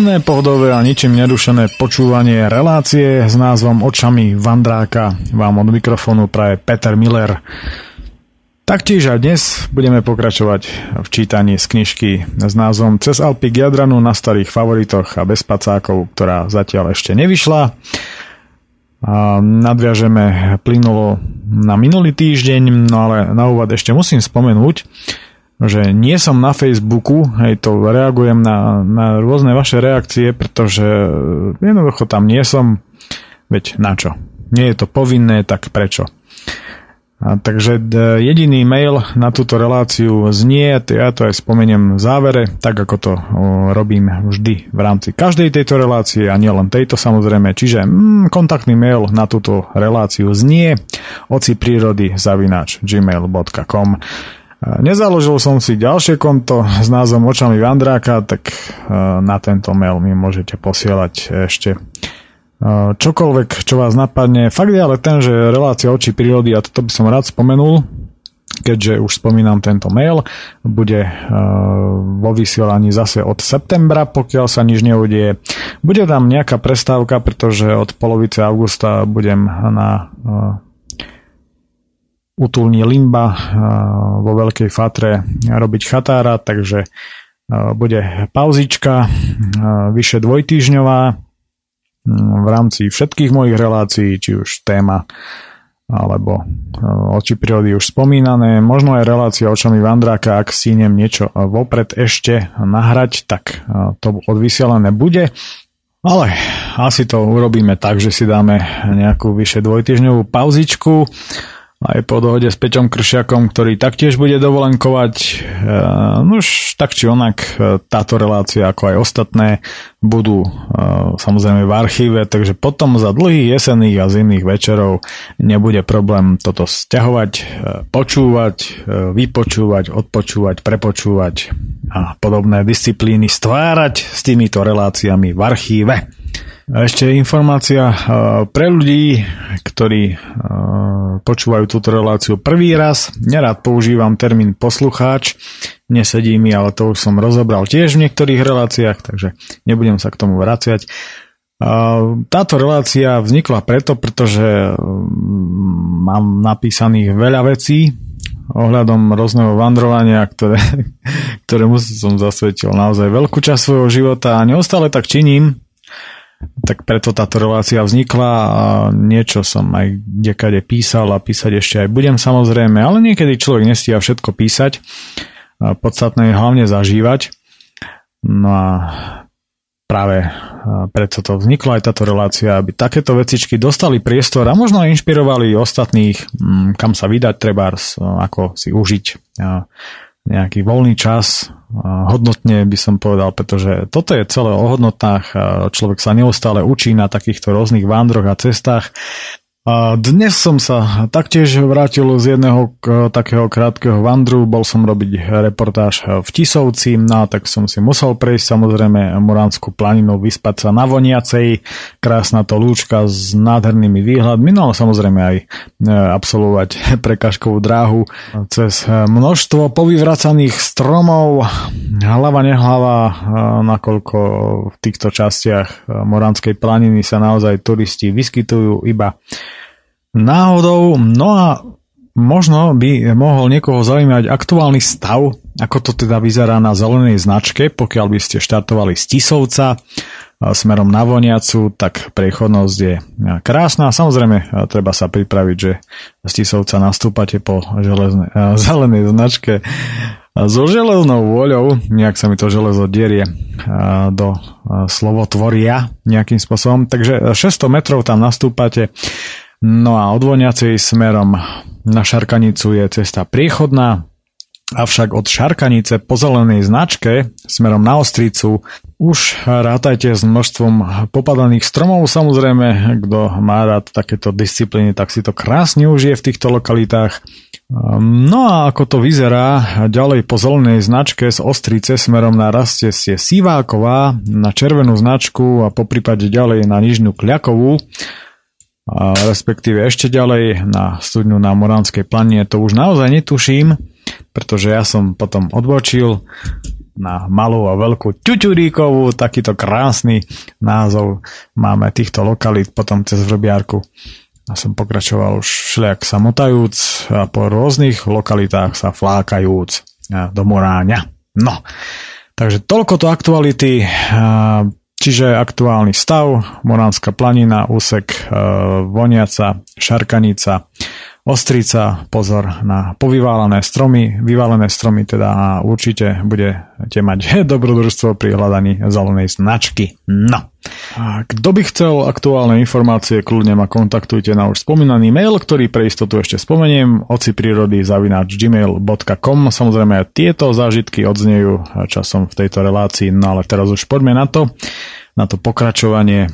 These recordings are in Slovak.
Príjemné, pohodové a ničím nerušené počúvanie relácie s názvom Očami Vandráka vám od mikrofónu praje Peter Miller. Taktiež aj dnes budeme pokračovať v čítaní z knižky s názvom Cez Alpy k Jadranu na starých favoritoch a bez pacákov, ktorá zatiaľ ešte nevyšla. A nadviažeme plynulo na minulý týždeň, no ale na úvod ešte musím spomenúť, že nie som na Facebooku, hej, to reagujem na, na rôzne vaše reakcie, pretože jednoducho tam nie som, veď na čo? Nie je to povinné, tak prečo? A takže jediný mail na túto reláciu znie, ja to aj spomeniem v závere, tak ako to robím vždy v rámci každej tejto relácie a nielen tejto samozrejme. Čiže mm, kontaktný mail na túto reláciu znie oci prírody zavinač gmail.com Nezaložil som si ďalšie konto s názvom Očami Vandráka, tak e, na tento mail mi môžete posielať ešte e, čokoľvek, čo vás napadne. Fakt je ale ten, že relácia oči prírody, a toto by som rád spomenul, keďže už spomínam tento mail, bude e, vo vysielaní zase od septembra, pokiaľ sa nič neudie. Bude tam nejaká prestávka, pretože od polovice augusta budem na utulní Limba eh, vo Veľkej Fatre robiť chatára, takže eh, bude pauzička, eh, vyše dvojtýžňová mm, v rámci všetkých mojich relácií, či už téma alebo oči prírody už spomínané, možno aj relácia očami Vandráka, ak stíniem niečo vopred ešte nahrať, tak to odvysielané bude. Ale asi to urobíme tak, že si dáme nejakú vyše dvojtyžňovú pauzičku aj po dohode s Peťom Kršiakom, ktorý taktiež bude dovolenkovať. E, no už tak či onak e, táto relácia, ako aj ostatné, budú e, samozrejme v archíve, takže potom za dlhých jesenných a zimných večerov nebude problém toto stiahovať, počúvať, vypočúvať, odpočúvať, prepočúvať a podobné disciplíny stvárať s týmito reláciami v archíve. Ešte informácia pre ľudí, ktorí počúvajú túto reláciu prvý raz. Nerád používam termín poslucháč, nesedí mi, ale to už som rozobral tiež v niektorých reláciách, takže nebudem sa k tomu vraciať. Táto relácia vznikla preto, pretože mám napísaných veľa vecí ohľadom rôzneho vandrovania, ktoré, ktorému som zasvetil naozaj veľkú časť svojho života a neustále tak činím, tak preto táto relácia vznikla a niečo som aj dekade písal a písať ešte aj budem samozrejme, ale niekedy človek nestíha všetko písať. Podstatné je hlavne zažívať. No a práve preto to vznikla aj táto relácia, aby takéto vecičky dostali priestor a možno inšpirovali ostatných, kam sa vydať trebárs, ako si užiť nejaký voľný čas, hodnotne by som povedal, pretože toto je celé o hodnotách. Človek sa neustále učí na takýchto rôznych vándroch a cestách a dnes som sa taktiež vrátil z jedného takého krátkeho vandru, bol som robiť reportáž v Tisovci, no tak som si musel prejsť samozrejme Moránsku planinou, vyspať sa na Voniacej, krásna to lúčka s nádhernými výhľadmi, no samozrejme aj e, absolvovať prekažkovú dráhu cez množstvo povyvracaných stromov, hlava nehlava, e, nakoľko v týchto častiach Moránskej planiny sa naozaj turisti vyskytujú iba náhodou. No a možno by mohol niekoho zaujímať aktuálny stav, ako to teda vyzerá na zelenej značke, pokiaľ by ste štartovali z Tisovca smerom na Voniacu, tak prechodnosť je krásna. Samozrejme, treba sa pripraviť, že z Tisovca nastúpate po železne, zelenej značke so železnou voľou, nejak sa mi to železo derie do slovotvoria nejakým spôsobom. Takže 600 metrov tam nastúpate No a od Voniacej smerom na Šarkanicu je cesta priechodná, avšak od Šarkanice po zelenej značke smerom na Ostricu už rátajte s množstvom popadaných stromov. Samozrejme, kto má rád takéto disciplíny, tak si to krásne užije v týchto lokalitách. No a ako to vyzerá, ďalej po zelenej značke z Ostrice smerom na raste je Siváková na červenú značku a po prípade ďalej na Nižnú Kľakovú respektíve ešte ďalej na studňu na Moránskej planine, to už naozaj netuším, pretože ja som potom odbočil na malú a veľkú Ťuťuríkovú, takýto krásny názov máme týchto lokalít potom cez Vrbiarku. A som pokračoval už šliak samotajúc a po rôznych lokalitách sa flákajúc do Moráňa. No, takže toľko to aktuality, čiže aktuálny stav, Moránska planina, úsek Voniaca, Šarkanica, Ostrica, pozor na povyválané stromy, vyválené stromy teda a určite budete mať dobrodružstvo pri hľadaní zelenej značky. No. Kto by chcel aktuálne informácie, kľudne ma kontaktujte na už spomínaný mail, ktorý pre istotu ešte spomeniem, prírody zavináč gmail.com. Samozrejme tieto zážitky odznejú časom v tejto relácii, no ale teraz už poďme na to, na to pokračovanie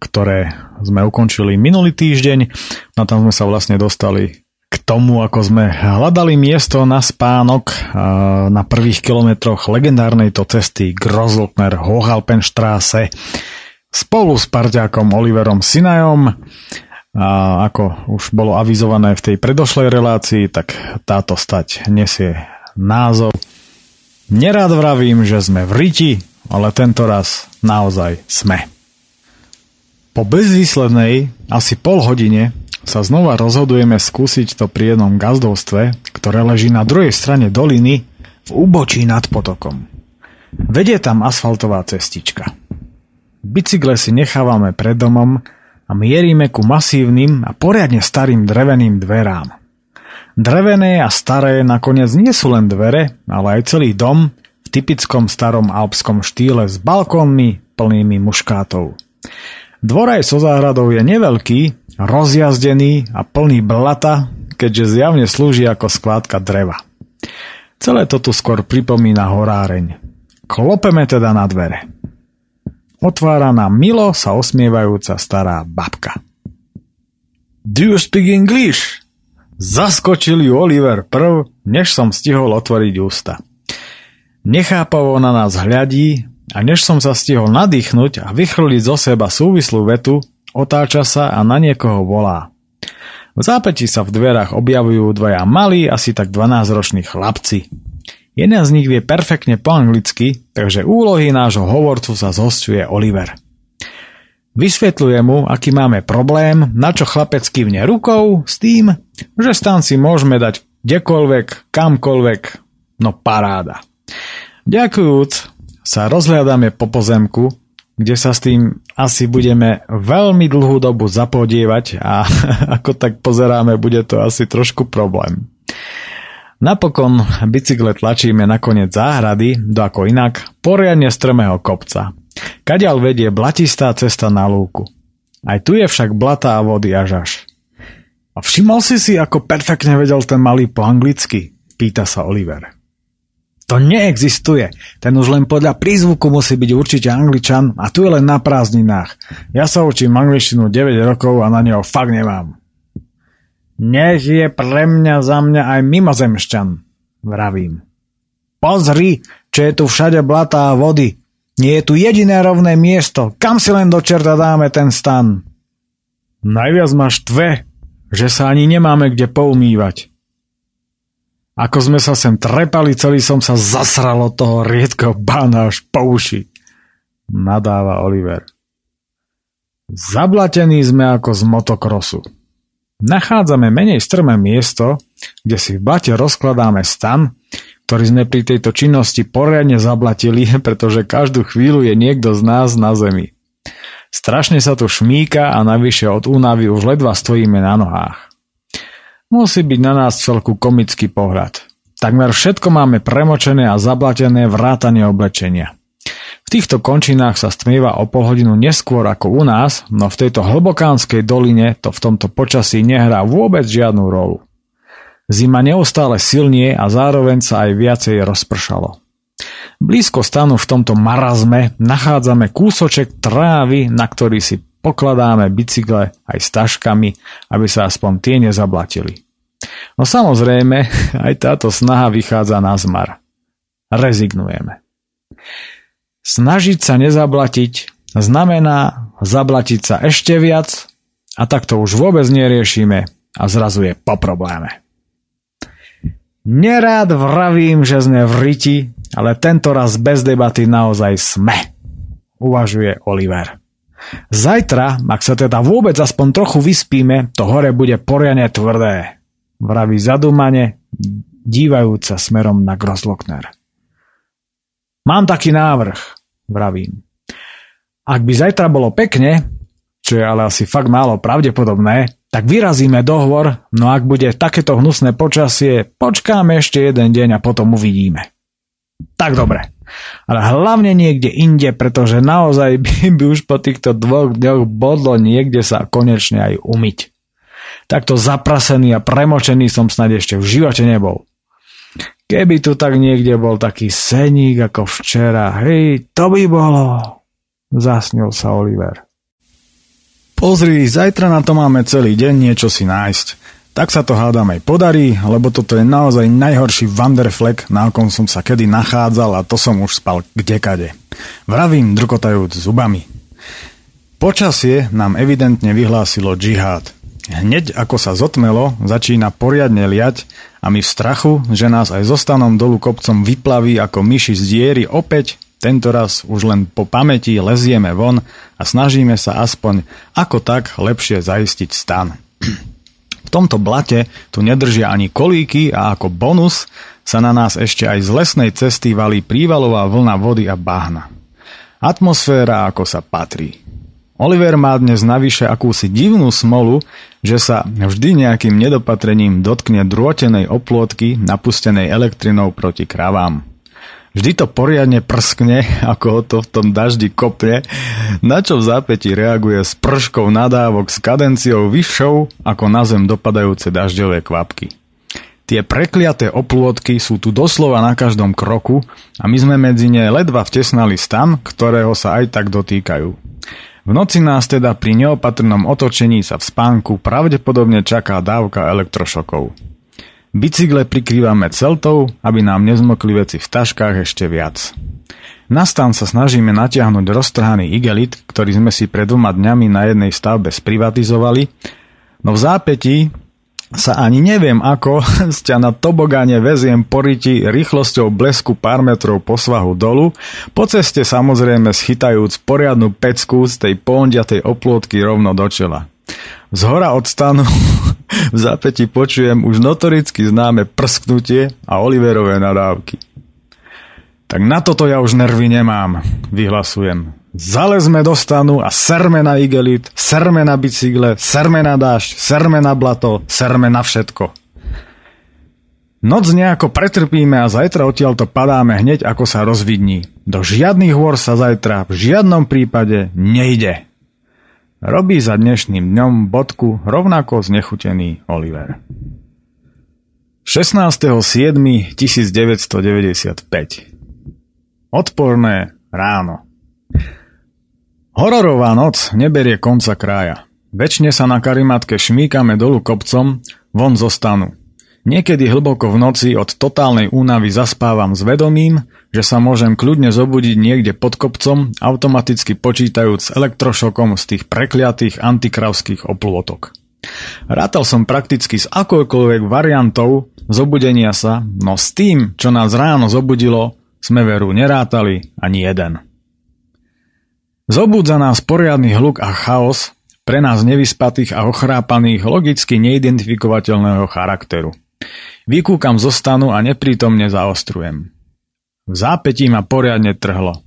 ktoré sme ukončili minulý týždeň. No tam sme sa vlastne dostali k tomu, ako sme hľadali miesto na spánok na prvých kilometroch legendárnej to cesty Grosltner Hohalpenstraße spolu s parťákom Oliverom Sinajom. A ako už bolo avizované v tej predošlej relácii, tak táto stať nesie názov. Nerád vravím, že sme v Riti, ale tento raz naozaj sme. Po bezvýslednej asi pol hodine sa znova rozhodujeme skúsiť to pri jednom gazdovstve, ktoré leží na druhej strane doliny v úbočí nad potokom. Vedie tam asfaltová cestička. Bicykle si nechávame pred domom a mierime ku masívnym a poriadne starým dreveným dverám. Drevené a staré nakoniec nie sú len dvere, ale aj celý dom v typickom starom alpskom štýle s balkónmi plnými muškátov. Dvoraj so záhradou je neveľký, rozjazdený a plný blata, keďže zjavne slúži ako skládka dreva. Celé to tu skôr pripomína horáreň. Klopeme teda na dvere. Otvára nám milo sa osmievajúca stará babka. Do you speak English? Zaskočil ju Oliver prv, než som stihol otvoriť ústa. Nechápavo na nás hľadí a než som sa stihol nadýchnuť a vychrliť zo seba súvislú vetu, otáča sa a na niekoho volá. V zápäti sa v dverách objavujú dvaja malí, asi tak 12-roční chlapci. Jeden z nich vie perfektne po anglicky, takže úlohy nášho hovorcu sa zhostuje Oliver. Vysvetľuje mu, aký máme problém, na čo chlapec kývne rukou s tým, že stan si môžeme dať kdekoľvek, kamkoľvek, no paráda. Ďakujúc, sa rozhľadáme po pozemku, kde sa s tým asi budeme veľmi dlhú dobu zapodievať a ako tak pozeráme, bude to asi trošku problém. Napokon bicykle tlačíme na koniec záhrady do ako inak poriadne strmého kopca. Kadiaľ vedie blatistá cesta na lúku. Aj tu je však blata a vody až až. A všimol si si, ako perfektne vedel ten malý po anglicky? Pýta sa Oliver. To neexistuje. Ten už len podľa prízvuku musí byť určite angličan a tu je len na prázdninách. Ja sa učím angličtinu 9 rokov a na neho fakt nemám. Nech je pre mňa za mňa aj mimozemšťan, vravím. Pozri, čo je tu všade blatá a vody. Nie je tu jediné rovné miesto. Kam si len do čerta dáme ten stan? Najviac máš tve, že sa ani nemáme kde poumývať. Ako sme sa sem trepali, celý som sa zasral od toho riedkeho bána až po uši. Nadáva Oliver. Zablatení sme ako z motokrosu. Nachádzame menej strmé miesto, kde si v blate rozkladáme stan, ktorý sme pri tejto činnosti poriadne zablatili, pretože každú chvíľu je niekto z nás na zemi. Strašne sa tu šmíka a navyše od únavy už ledva stojíme na nohách. Musí byť na nás celku komický pohľad. Takmer všetko máme premočené a zablatené vrátanie oblečenia. V týchto končinách sa stmieva o pol hodinu neskôr ako u nás, no v tejto hlbokánskej doline to v tomto počasí nehrá vôbec žiadnu rolu. Zima neustále silnie a zároveň sa aj viacej rozpršalo. Blízko stanu v tomto marazme nachádzame kúsoček trávy, na ktorý si Pokladáme bicykle aj s taškami, aby sa aspoň tie nezablatili. No samozrejme, aj táto snaha vychádza na zmar. Rezignujeme. Snažiť sa nezablatiť znamená zablatiť sa ešte viac a tak to už vôbec neriešime a zrazu je po probléme. Nerád vravím, že sme v riti, ale tento raz bez debaty naozaj sme, uvažuje Oliver. Zajtra, ak sa teda vôbec aspoň trochu vyspíme, to hore bude poriadne tvrdé, vraví zadumane, dívajúca smerom na Groslockner. Mám taký návrh, vravím. Ak by zajtra bolo pekne, čo je ale asi fakt málo pravdepodobné, tak vyrazíme dohovor, no ak bude takéto hnusné počasie, počkáme ešte jeden deň a potom uvidíme. Tak dobre. Ale hlavne niekde inde, pretože naozaj by, by už po týchto dvoch dňoch bodlo niekde sa konečne aj umyť. Takto zaprasený a premočený som snad ešte v živote nebol. Keby tu tak niekde bol taký seník ako včera, hej, to by bolo. Zasnil sa Oliver. Pozri, zajtra na to máme celý deň niečo si nájsť. Tak sa to hádam aj podarí, lebo toto je naozaj najhorší Vanderfleck, na akom som sa kedy nachádzal a to som už spal kdekade. Vravím, drkotajúc zubami. Počasie nám evidentne vyhlásilo džihad – Hneď ako sa zotmelo, začína poriadne liať a my v strachu, že nás aj zostanom dolu kopcom vyplaví ako myši z diery opäť, tento raz už len po pamäti lezieme von a snažíme sa aspoň ako tak lepšie zaistiť stan. V tomto blate tu nedržia ani kolíky a ako bonus sa na nás ešte aj z lesnej cesty valí prívalová vlna vody a bahna. Atmosféra ako sa patrí. Oliver má dnes navyše akúsi divnú smolu, že sa vždy nejakým nedopatrením dotkne drôtenej oplôtky napustenej elektrinou proti kravám. Vždy to poriadne prskne, ako ho to v tom daždi kopne, na čo v zápäti reaguje s prškou nadávok s kadenciou vyššou ako na zem dopadajúce dažďové kvapky. Tie prekliaté oplôtky sú tu doslova na každom kroku a my sme medzi ne ledva vtesnali stan, ktorého sa aj tak dotýkajú. V noci nás teda pri neopatrnom otočení sa v spánku pravdepodobne čaká dávka elektrošokov. Bicykle prikrývame celtou, aby nám nezmokli veci v taškách ešte viac. Na stan sa snažíme natiahnuť roztrhaný igelit, ktorý sme si pred dvoma dňami na jednej stavbe sprivatizovali, no v zápätí sa ani neviem ako ťa na tobogáne veziem poriti rýchlosťou blesku pár metrov po svahu dolu, po ceste samozrejme schytajúc poriadnu pecku z tej pondiatej oplôtky rovno do čela. Z hora od stanu v zápäti počujem už notoricky známe prsknutie a Oliverové nadávky. Tak na toto ja už nervy nemám, vyhlasujem. Zalezme do stanu a serme na igelit, serme na bicykle, serme na dážď, serme na blato, serme na všetko. Noc nejako pretrpíme a zajtra odtiaľto padáme hneď ako sa rozvidní. Do žiadnych hôr sa zajtra v žiadnom prípade nejde. Robí za dnešným dňom bodku rovnako znechutený Oliver. 16.7.1995 Odporné ráno Hororová noc neberie konca krája. Večne sa na karimatke šmíkame dolu kopcom, von zostanú. Niekedy hlboko v noci od totálnej únavy zaspávam s vedomím, že sa môžem kľudne zobudiť niekde pod kopcom, automaticky počítajúc s elektrošokom z tých prekliatých antikravských oplôtok. Rátal som prakticky s akoukoľvek variantou zobudenia sa, no s tým, čo nás ráno zobudilo, sme veru nerátali ani jeden. Zobúdza nás poriadny hluk a chaos, pre nás nevyspatých a ochrápaných logicky neidentifikovateľného charakteru. Vykúkam zo stanu a neprítomne zaostrujem. V zápetí ma poriadne trhlo.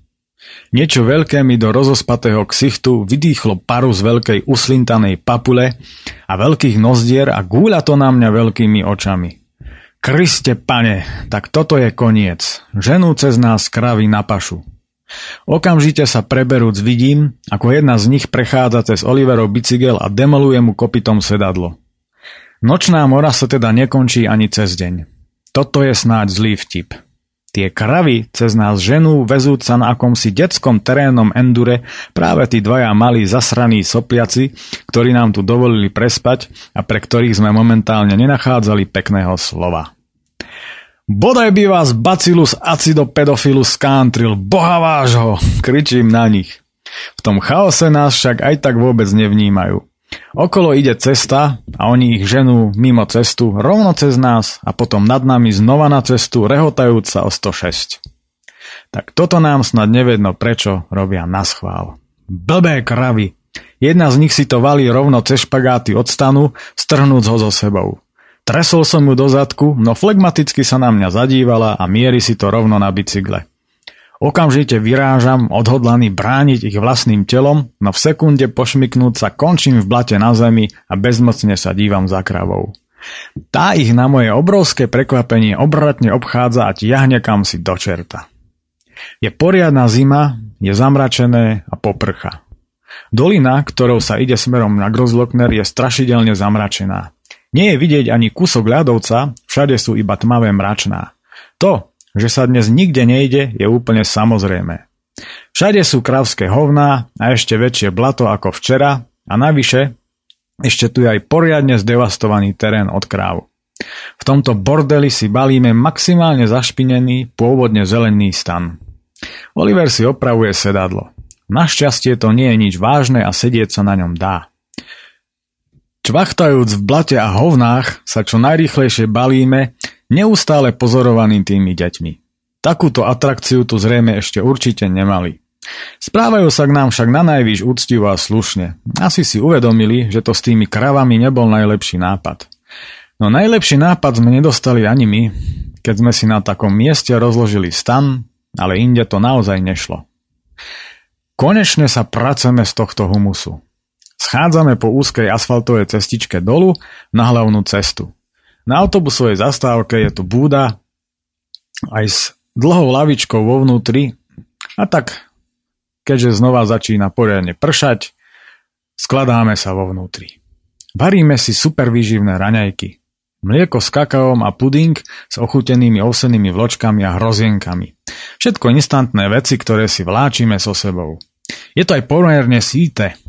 Niečo veľké mi do rozospatého ksichtu vydýchlo paru z veľkej uslintanej papule a veľkých nozdier a gúľa to na mňa veľkými očami. Kriste pane, tak toto je koniec. Ženú cez nás kravy na pašu. Okamžite sa preberúc vidím, ako jedna z nich prechádza cez Oliverov bicykel a demoluje mu kopytom sedadlo. Nočná mora sa teda nekončí ani cez deň. Toto je snáď zlý vtip. Tie kravy cez nás ženú vezúc sa na akomsi detskom terénnom endure práve tí dvaja malí zasraní sopliaci, ktorí nám tu dovolili prespať a pre ktorých sme momentálne nenachádzali pekného slova. Bodaj by vás Bacillus acidopedofilus skántril, boha vášho, kričím na nich. V tom chaose nás však aj tak vôbec nevnímajú. Okolo ide cesta a oni ich ženú mimo cestu rovno cez nás a potom nad nami znova na cestu rehotajúca o 106. Tak toto nám snad nevedno prečo robia na schvál. Blbé kravy. Jedna z nich si to valí rovno cez špagáty od stanu, strhnúc ho so sebou. Tresol som ju do zadku, no flegmaticky sa na mňa zadívala a mierí si to rovno na bicykle. Okamžite vyrážam, odhodlaný brániť ich vlastným telom, no v sekunde pošmiknúť sa končím v blate na zemi a bezmocne sa dívam za kravou. Tá ich na moje obrovské prekvapenie obratne obchádza a tiahne kam si do čerta. Je poriadna zima, je zamračené a poprcha. Dolina, ktorou sa ide smerom na Grozlokner, je strašidelne zamračená. Nie je vidieť ani kúsok ľadovca, všade sú iba tmavé mračná. To, že sa dnes nikde nejde, je úplne samozrejme. Všade sú kravské hovná a ešte väčšie blato ako včera a navyše ešte tu je aj poriadne zdevastovaný terén od kráv. V tomto bordeli si balíme maximálne zašpinený, pôvodne zelený stan. Oliver si opravuje sedadlo. Našťastie to nie je nič vážne a sedieť sa na ňom dá. Čvachtajúc v blate a hovnách sa čo najrýchlejšie balíme neustále pozorovaný tými deťmi. Takúto atrakciu tu zrejme ešte určite nemali. Správajú sa k nám však na najvýš úctivo a slušne. Asi si uvedomili, že to s tými kravami nebol najlepší nápad. No najlepší nápad sme nedostali ani my, keď sme si na takom mieste rozložili stan, ale inde to naozaj nešlo. Konečne sa pracujeme z tohto humusu. Schádzame po úzkej asfaltovej cestičke dolu na hlavnú cestu. Na autobusovej zastávke je tu búda aj s dlhou lavičkou vo vnútri a tak, keďže znova začína poriadne pršať, skladáme sa vo vnútri. Varíme si super výživné raňajky. Mlieko s kakaom a puding s ochutenými ovsenými vločkami a hrozienkami. Všetko instantné veci, ktoré si vláčime so sebou. Je to aj pomerne síte,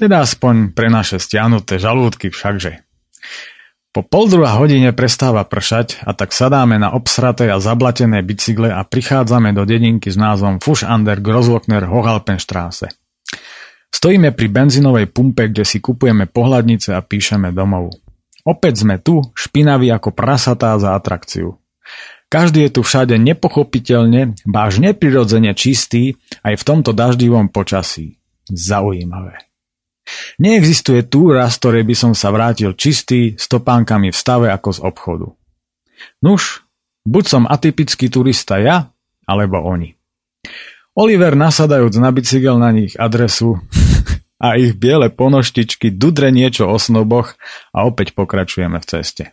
teda aspoň pre naše stiahnuté žalúdky všakže. Po pol hodine prestáva pršať a tak sadáme na obsraté a zablatené bicykle a prichádzame do dedinky s názvom Fusch an der Groslockner Hochhalpenstraße. Stojíme pri benzínovej pumpe, kde si kupujeme pohľadnice a píšeme domov. Opäť sme tu, špinaví ako prasatá za atrakciu. Každý je tu všade nepochopiteľne, báž neprirodzene čistý aj v tomto daždivom počasí. Zaujímavé. Neexistuje túra, z ktorej by som sa vrátil čistý, s topánkami v stave ako z obchodu. Nuž, buď som atypický turista ja, alebo oni. Oliver nasadajúc na bicykel na nich adresu a ich biele ponoštičky dudre niečo o snoboch a opäť pokračujeme v ceste.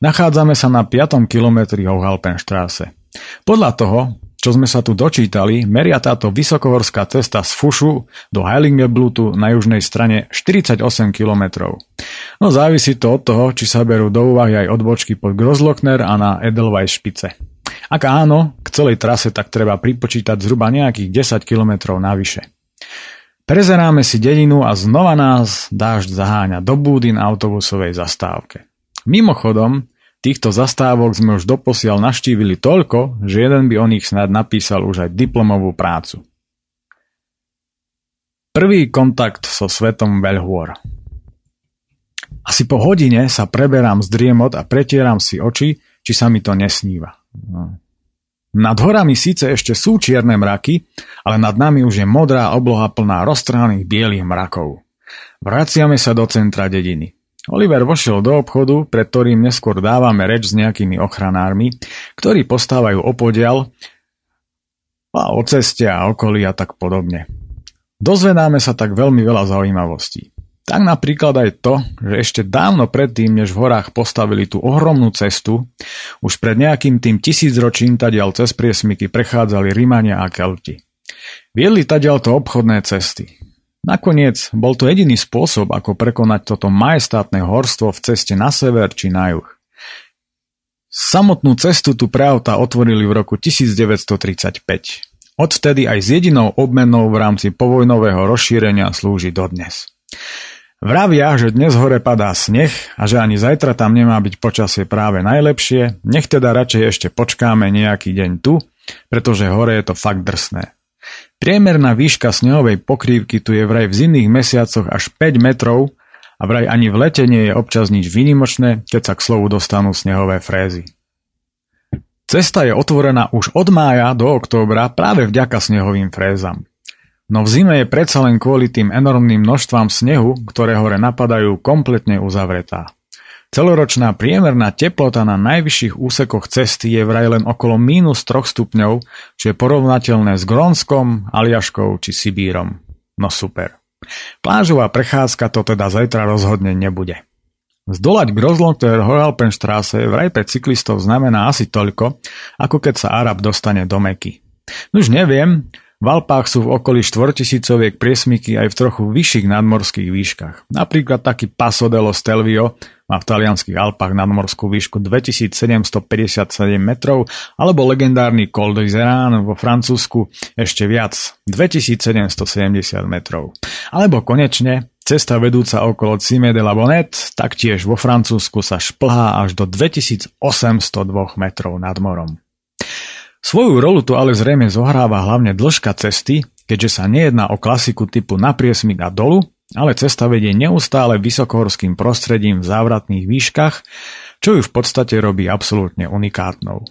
Nachádzame sa na 5. kilometri Hochhalpenstraße. Podľa toho, čo sme sa tu dočítali, meria táto vysokohorská cesta z Fušu do Heiligenblutu na južnej strane 48 km. No závisí to od toho, či sa berú do úvahy aj odbočky pod Grozlockner a na Edelweiss špice. Ak áno, k celej trase tak treba pripočítať zhruba nejakých 10 km navyše. Prezeráme si dedinu a znova nás dážď zaháňa do búdy na autobusovej zastávke. Mimochodom, Týchto zastávok sme už doposiaľ naštívili toľko, že jeden by o nich snad napísal už aj diplomovú prácu. Prvý kontakt so svetom veľhôr. Asi po hodine sa preberám z driemot a pretieram si oči, či sa mi to nesníva. No. Nad horami síce ešte sú čierne mraky, ale nad nami už je modrá obloha plná roztrhaných bielých mrakov. Vraciame sa do centra dediny. Oliver vošiel do obchodu, pred ktorým neskôr dávame reč s nejakými ochranármi, ktorí postávajú opodial a o ceste a okolí a tak podobne. Dozvedáme sa tak veľmi veľa zaujímavostí. Tak napríklad aj to, že ešte dávno predtým, než v horách postavili tú ohromnú cestu, už pred nejakým tým tisícročím tadiaľ cez priesmyky prechádzali Rimania a Kelti. Viedli tadiaľ to obchodné cesty. Nakoniec bol to jediný spôsob, ako prekonať toto majestátne horstvo v ceste na sever či na juh. Samotnú cestu tu pre auta otvorili v roku 1935. Odvtedy aj s jedinou obmenou v rámci povojnového rozšírenia slúži dodnes. Vravia, že dnes hore padá sneh a že ani zajtra tam nemá byť počasie práve najlepšie, nech teda radšej ešte počkáme nejaký deň tu, pretože hore je to fakt drsné. Priemerná výška snehovej pokrývky tu je vraj v zimných mesiacoch až 5 metrov A vraj ani v lete nie je občas nič výnimočné, keď sa k slovu dostanú snehové frézy. Cesta je otvorená už od mája do októbra práve vďaka snehovým frézam. No v zime je predsa len kvôli tým enormným množstvám snehu, ktoré hore napadajú, kompletne uzavretá. Celoročná priemerná teplota na najvyšších úsekoch cesty je vraj len okolo mínus 3 stupňov, čo je porovnateľné s Grónskom, Aliaškou či Sibírom. No super. Plážová prechádzka to teda zajtra rozhodne nebude. Zdolať Grozlongter Horalpenstrasse vraj pre cyklistov znamená asi toľko, ako keď sa Arab dostane do Meky. Už neviem, v Alpách sú v okolí štvortisícoviek priesmyky aj v trochu vyšších nadmorských výškach. Napríklad taký Paso dello Stelvio má v talianských Alpách nadmorskú výšku 2757 metrov alebo legendárny Col d'Iseran vo Francúzsku ešte viac 2770 metrov. Alebo konečne cesta vedúca okolo Cime de la Bonette taktiež vo Francúzsku sa šplhá až do 2802 metrov nad morom. Svoju rolu tu ale zrejme zohráva hlavne dĺžka cesty, keďže sa nejedná o klasiku typu na priesmik a dolu, ale cesta vedie neustále vysokohorským prostredím v závratných výškach, čo ju v podstate robí absolútne unikátnou.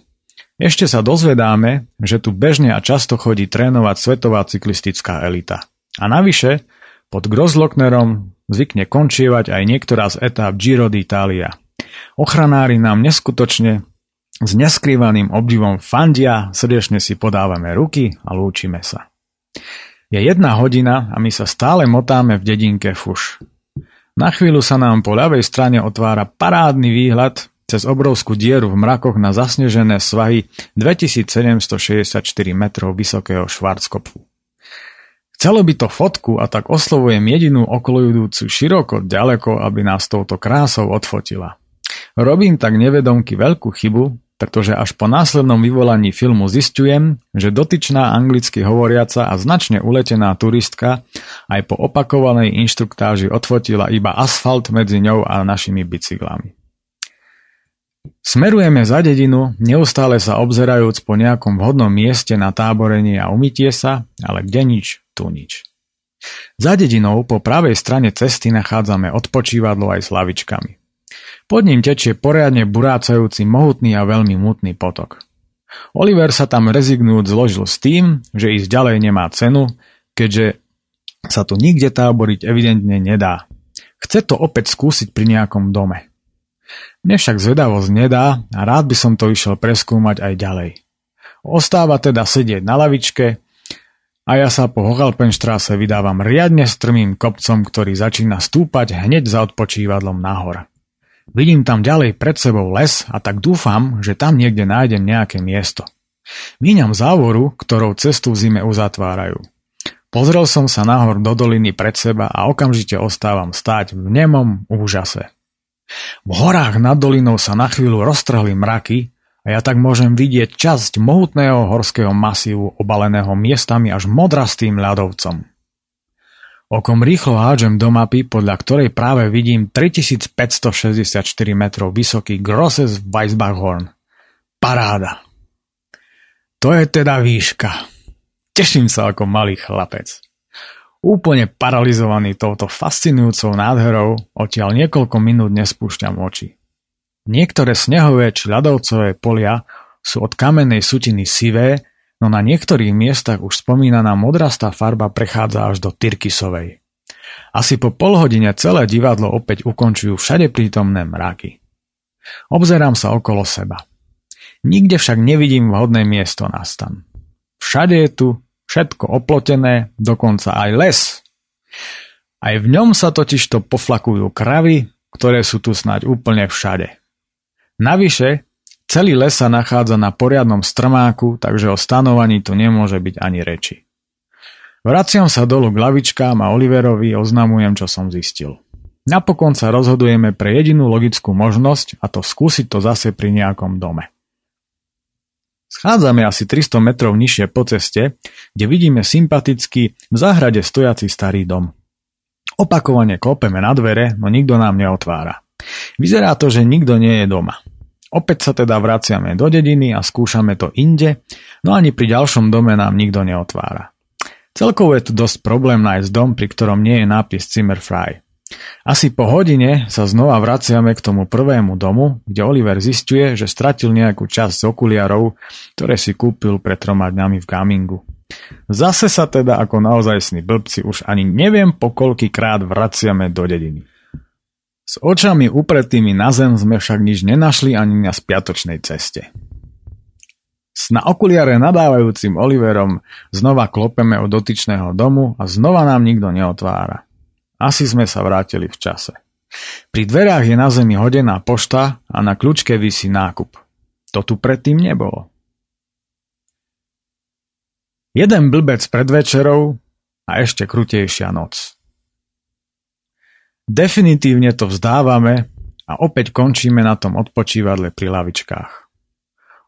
Ešte sa dozvedáme, že tu bežne a často chodí trénovať svetová cyklistická elita. A navyše, pod Grozlocknerom zvykne končievať aj niektorá z etáp Giro d'Italia. Ochranári nám neskutočne s neskrývaným obdivom fandia, srdečne si podávame ruky a lúčime sa. Je jedna hodina a my sa stále motáme v dedinke Fuš. Na chvíľu sa nám po ľavej strane otvára parádny výhľad cez obrovskú dieru v mrakoch na zasnežené svahy 2764 metrov vysokého Švarckopfu. Chcelo by to fotku a tak oslovujem jedinú okolujúcu široko ďaleko, aby nás touto krásou odfotila. Robím tak nevedomky veľkú chybu, pretože až po následnom vyvolaní filmu zistujem, že dotyčná anglicky hovoriaca a značne uletená turistka aj po opakovanej inštruktáži odfotila iba asfalt medzi ňou a našimi bicyklami. Smerujeme za dedinu, neustále sa obzerajúc po nejakom vhodnom mieste na táborenie a umytie sa, ale kde nič, tu nič. Za dedinou po pravej strane cesty nachádzame odpočívadlo aj s lavičkami. Pod ním tečie poriadne burácajúci mohutný a veľmi mutný potok. Oliver sa tam rezignujúc zložil s tým, že ísť ďalej nemá cenu, keďže sa tu nikde táboriť evidentne nedá. Chce to opäť skúsiť pri nejakom dome. Mne však zvedavosť nedá a rád by som to išiel preskúmať aj ďalej. Ostáva teda sedieť na lavičke a ja sa po Hochalpenštráse vydávam riadne strmým kopcom, ktorý začína stúpať hneď za odpočívadlom nahor. Vidím tam ďalej pred sebou les a tak dúfam, že tam niekde nájdem nejaké miesto. Míňam závoru, ktorou cestu v zime uzatvárajú. Pozrel som sa nahor do doliny pred seba a okamžite ostávam stáť v nemom úžase. V horách nad dolinou sa na chvíľu roztrhli mraky a ja tak môžem vidieť časť mohutného horského masívu obaleného miestami až modrastým ľadovcom. Okom rýchlo hádžem do mapy, podľa ktorej práve vidím 3564 metrov vysoký Grosses Weisbachhorn. Paráda. To je teda výška. Teším sa ako malý chlapec. Úplne paralizovaný touto fascinujúcou nádherou, odtiaľ niekoľko minút nespúšťam oči. Niektoré snehové či ľadovcové polia sú od kamennej sutiny sivé no na niektorých miestach už spomínaná modrastá farba prechádza až do tyrkisovej. Asi po pol hodine celé divadlo opäť ukončujú všade prítomné mraky. Obzerám sa okolo seba. Nikde však nevidím vhodné miesto na stan. Všade je tu všetko oplotené, dokonca aj les. Aj v ňom sa totižto poflakujú kravy, ktoré sú tu snáď úplne všade. Navyše, Celý les sa nachádza na poriadnom strmáku, takže o stanovaní tu nemôže byť ani reči. Vraciam sa dolu k lavičkám a Oliverovi oznamujem, čo som zistil. Napokon sa rozhodujeme pre jedinú logickú možnosť a to skúsiť to zase pri nejakom dome. Schádzame asi 300 metrov nižšie po ceste, kde vidíme sympatický v záhrade stojaci starý dom. Opakovane klopeme na dvere, no nikto nám neotvára. Vyzerá to, že nikto nie je doma. Opäť sa teda vraciame do dediny a skúšame to inde, no ani pri ďalšom dome nám nikto neotvára. Celkovo je tu dosť problém nájsť dom, pri ktorom nie je nápis Zimmerfrei. Asi po hodine sa znova vraciame k tomu prvému domu, kde Oliver zistuje, že stratil nejakú časť z okuliarov, ktoré si kúpil pred troma dňami v gamingu. Zase sa teda ako naozajstní blbci už ani neviem po krát vraciame do dediny. S očami upretými na zem sme však nič nenašli ani na spiatočnej ceste. S na okuliare nadávajúcim Oliverom znova klopeme od dotyčného domu a znova nám nikto neotvára. Asi sme sa vrátili v čase. Pri dverách je na zemi hodená pošta a na kľúčke vysí nákup. To tu predtým nebolo. Jeden blbec pred večerou a ešte krutejšia noc. Definitívne to vzdávame a opäť končíme na tom odpočívadle pri lavičkách.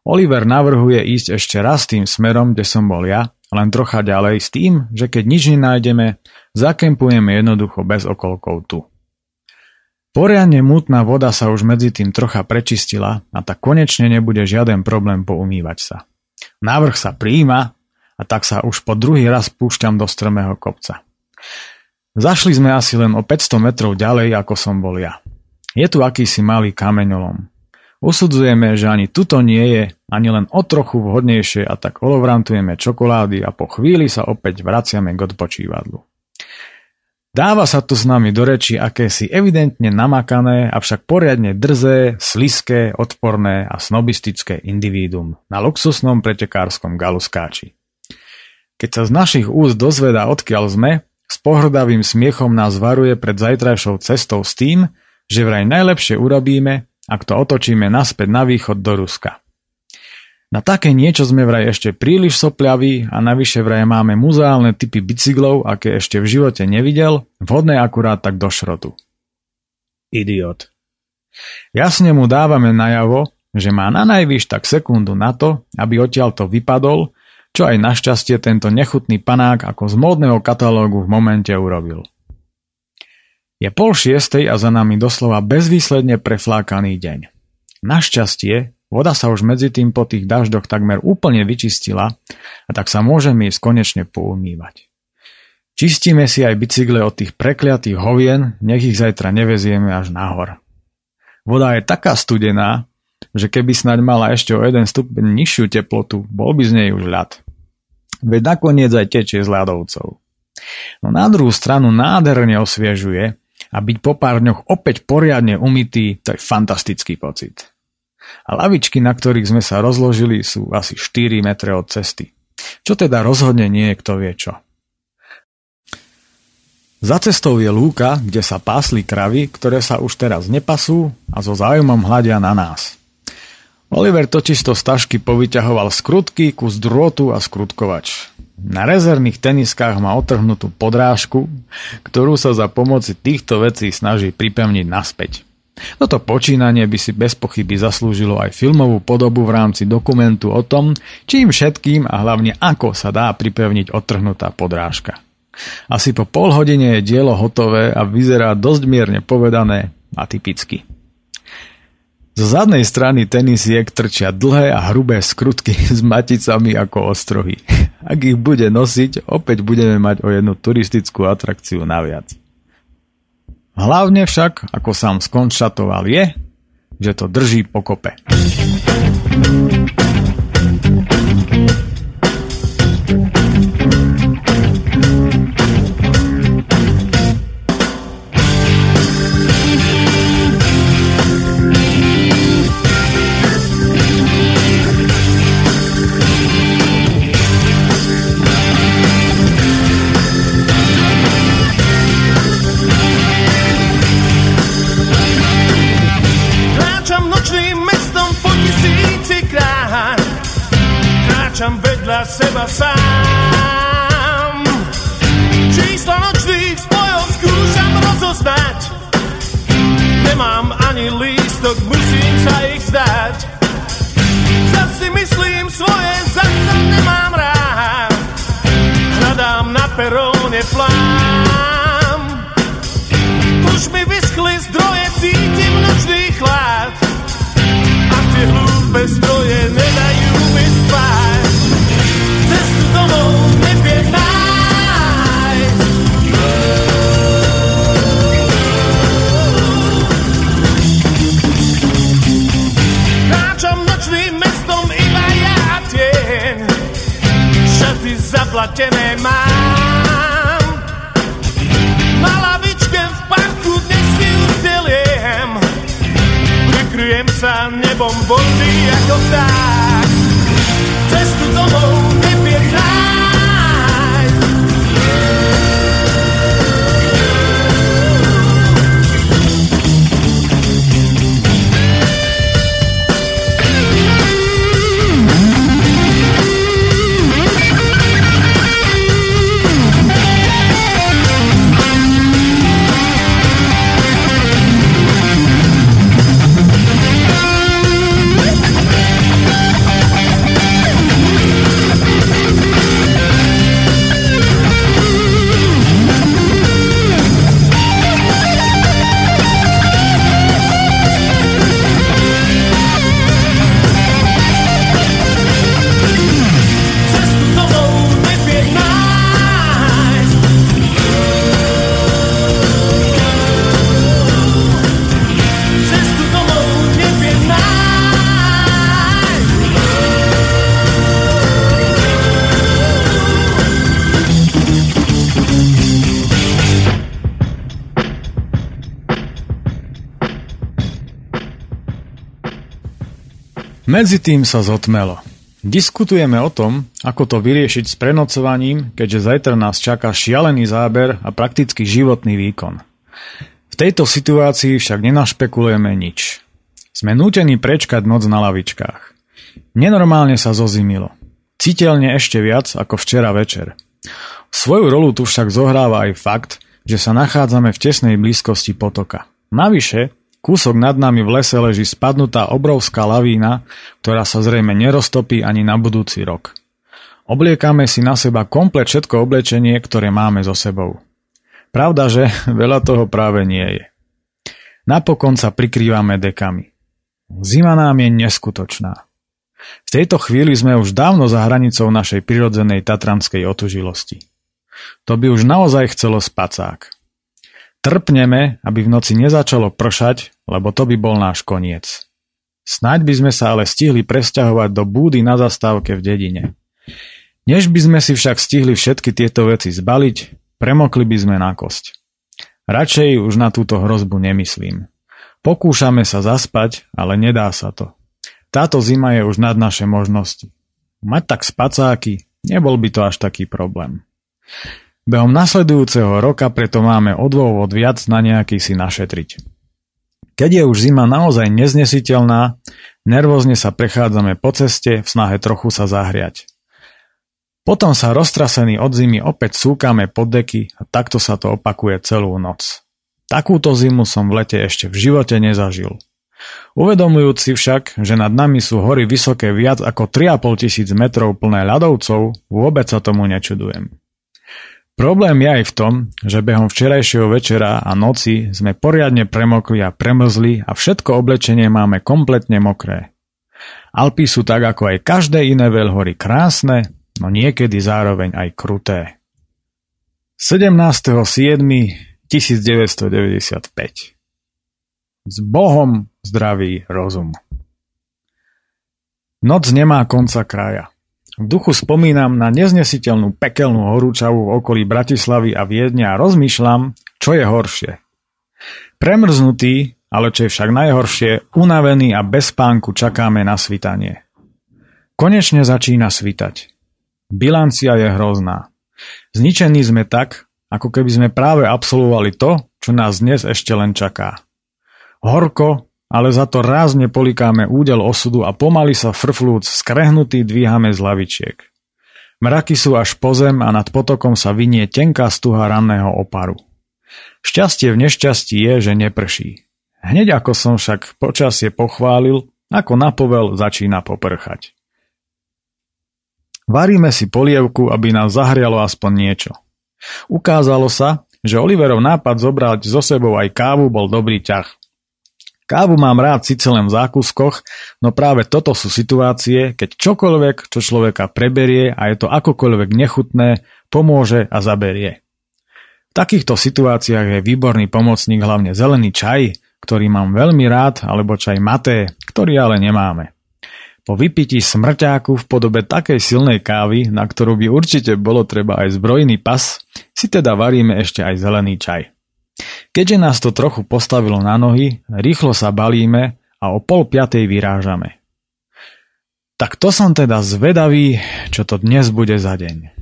Oliver navrhuje ísť ešte raz tým smerom, kde som bol ja, len trocha ďalej s tým, že keď nič nenájdeme, zakempujeme jednoducho bez okolkov tu. Poriadne mutná voda sa už medzi tým trocha prečistila a tak konečne nebude žiaden problém poumývať sa. Návrh sa príjima a tak sa už po druhý raz púšťam do strmého kopca. Zašli sme asi len o 500 metrov ďalej, ako som bol ja. Je tu akýsi malý kameňolom. Usudzujeme, že ani tuto nie je ani len o trochu vhodnejšie a tak olovrantujeme čokolády a po chvíli sa opäť vraciame k odpočívadlu. Dáva sa tu s nami do reči akési evidentne namakané, avšak poriadne drzé, sliské, odporné a snobistické individuum na luxusnom pretekárskom galuskáči. Keď sa z našich úst dozvedá, odkiaľ sme, s pohrdavým smiechom nás varuje pred zajtrajšou cestou s tým, že vraj najlepšie urobíme, ak to otočíme naspäť na východ do Ruska. Na také niečo sme vraj ešte príliš sopľaví a navyše vraj máme muzeálne typy bicyklov, aké ešte v živote nevidel, vhodné akurát tak do šrotu. Idiot. Jasne mu dávame najavo, že má na najvyš tak sekundu na to, aby odtiaľto vypadol čo aj našťastie tento nechutný panák ako z módneho katalógu v momente urobil. Je pol šiestej a za nami doslova bezvýsledne preflákaný deň. Našťastie, voda sa už medzi tým po tých daždoch takmer úplne vyčistila a tak sa môžeme ísť konečne poumývať. Čistíme si aj bicykle od tých prekliatých hovien, nech ich zajtra nevezieme až nahor. Voda je taká studená, že keby snaď mala ešte o jeden stupeň nižšiu teplotu, bol by z nej už ľad. Veď nakoniec aj tečie z ľadovcov. No na druhú stranu nádherne osviežuje a byť po pár dňoch opäť poriadne umytý, to je fantastický pocit. A lavičky, na ktorých sme sa rozložili, sú asi 4 metre od cesty. Čo teda rozhodne nie je kto vie čo. Za cestou je lúka, kde sa pásli kravy, ktoré sa už teraz nepasú a so zájmom hľadia na nás. Oliver totiž to z tašky povyťahoval skrutky, kus drôtu a skrutkovač. Na rezervných teniskách má otrhnutú podrážku, ktorú sa za pomoci týchto vecí snaží pripevniť naspäť. Toto počínanie by si bez pochyby zaslúžilo aj filmovú podobu v rámci dokumentu o tom, čím všetkým a hlavne ako sa dá pripevniť otrhnutá podrážka. Asi po pol hodine je dielo hotové a vyzerá dosť mierne povedané a typicky. Zo zadnej strany tenisiek trčia dlhé a hrubé skrutky s maticami ako ostrohy. Ak ich bude nosiť, opäť budeme mať o jednu turistickú atrakciu naviac. Hlavne však, ako sám skonštatoval, je, že to drží pokope. Medzi tým sa zotmelo. Diskutujeme o tom, ako to vyriešiť s prenocovaním, keďže zajtra nás čaká šialený záber a prakticky životný výkon. V tejto situácii však nenašpekulujeme nič. Sme nútení prečkať noc na lavičkách. Nenormálne sa zozimilo. Citeľne ešte viac ako včera večer. Svoju rolu tu však zohráva aj fakt, že sa nachádzame v tesnej blízkosti potoka. Navyše, kúsok nad nami v lese leží spadnutá obrovská lavína, ktorá sa zrejme neroztopí ani na budúci rok. Obliekame si na seba komplet všetko oblečenie, ktoré máme so sebou. Pravda, že veľa toho práve nie je. Napokon sa prikrývame dekami. Zima nám je neskutočná. V tejto chvíli sme už dávno za hranicou našej prirodzenej tatranskej otužilosti. To by už naozaj chcelo spacák. Trpneme, aby v noci nezačalo pršať, lebo to by bol náš koniec. Snaď by sme sa ale stihli presťahovať do búdy na zastávke v dedine. Než by sme si však stihli všetky tieto veci zbaliť, premokli by sme na kosť. Radšej už na túto hrozbu nemyslím. Pokúšame sa zaspať, ale nedá sa to. Táto zima je už nad naše možnosti. Mať tak spacáky, nebol by to až taký problém. Behom nasledujúceho roka preto máme o dôvod viac na nejaký si našetriť. Keď je už zima naozaj neznesiteľná, nervózne sa prechádzame po ceste v snahe trochu sa zahriať. Potom sa roztrasení od zimy opäť súkame pod deky a takto sa to opakuje celú noc. Takúto zimu som v lete ešte v živote nezažil. Uvedomujúci však, že nad nami sú hory vysoké viac ako 3,5 tisíc metrov plné ľadovcov, vôbec sa tomu nečudujem. Problém je aj v tom, že behom včerajšieho večera a noci sme poriadne premokli a premrzli a všetko oblečenie máme kompletne mokré. Alpy sú tak ako aj každé iné veľhory krásne, no niekedy zároveň aj kruté. 17.7.1995 S Bohom zdravý rozum. Noc nemá konca kraja. V duchu spomínam na neznesiteľnú pekelnú horúčavu v okolí Bratislavy a Viedňa a rozmýšľam, čo je horšie. Premrznutý, ale čo je však najhoršie, unavený a bez spánku čakáme na svitanie. Konečne začína svitať. Bilancia je hrozná. Zničení sme tak, ako keby sme práve absolvovali to, čo nás dnes ešte len čaká. Horko, ale za to rázne polikáme údel osudu a pomaly sa frflúc skrehnutý dvíhame z lavičiek. Mraky sú až po zem a nad potokom sa vynie tenká stuha ranného oparu. Šťastie v nešťastí je, že neprší. Hneď ako som však počasie pochválil, ako na povel začína poprchať. Varíme si polievku, aby nám zahrialo aspoň niečo. Ukázalo sa, že Oliverov nápad zobrať so sebou aj kávu bol dobrý ťah. Kávu mám rád síce len v zákuskoch, no práve toto sú situácie, keď čokoľvek, čo človeka preberie a je to akokoľvek nechutné, pomôže a zaberie. V takýchto situáciách je výborný pomocník hlavne zelený čaj, ktorý mám veľmi rád, alebo čaj maté, ktorý ale nemáme. Po vypití smrťáku v podobe takej silnej kávy, na ktorú by určite bolo treba aj zbrojný pas, si teda varíme ešte aj zelený čaj. Keďže nás to trochu postavilo na nohy, rýchlo sa balíme a o pol piatej vyrážame. Tak to som teda zvedavý, čo to dnes bude za deň.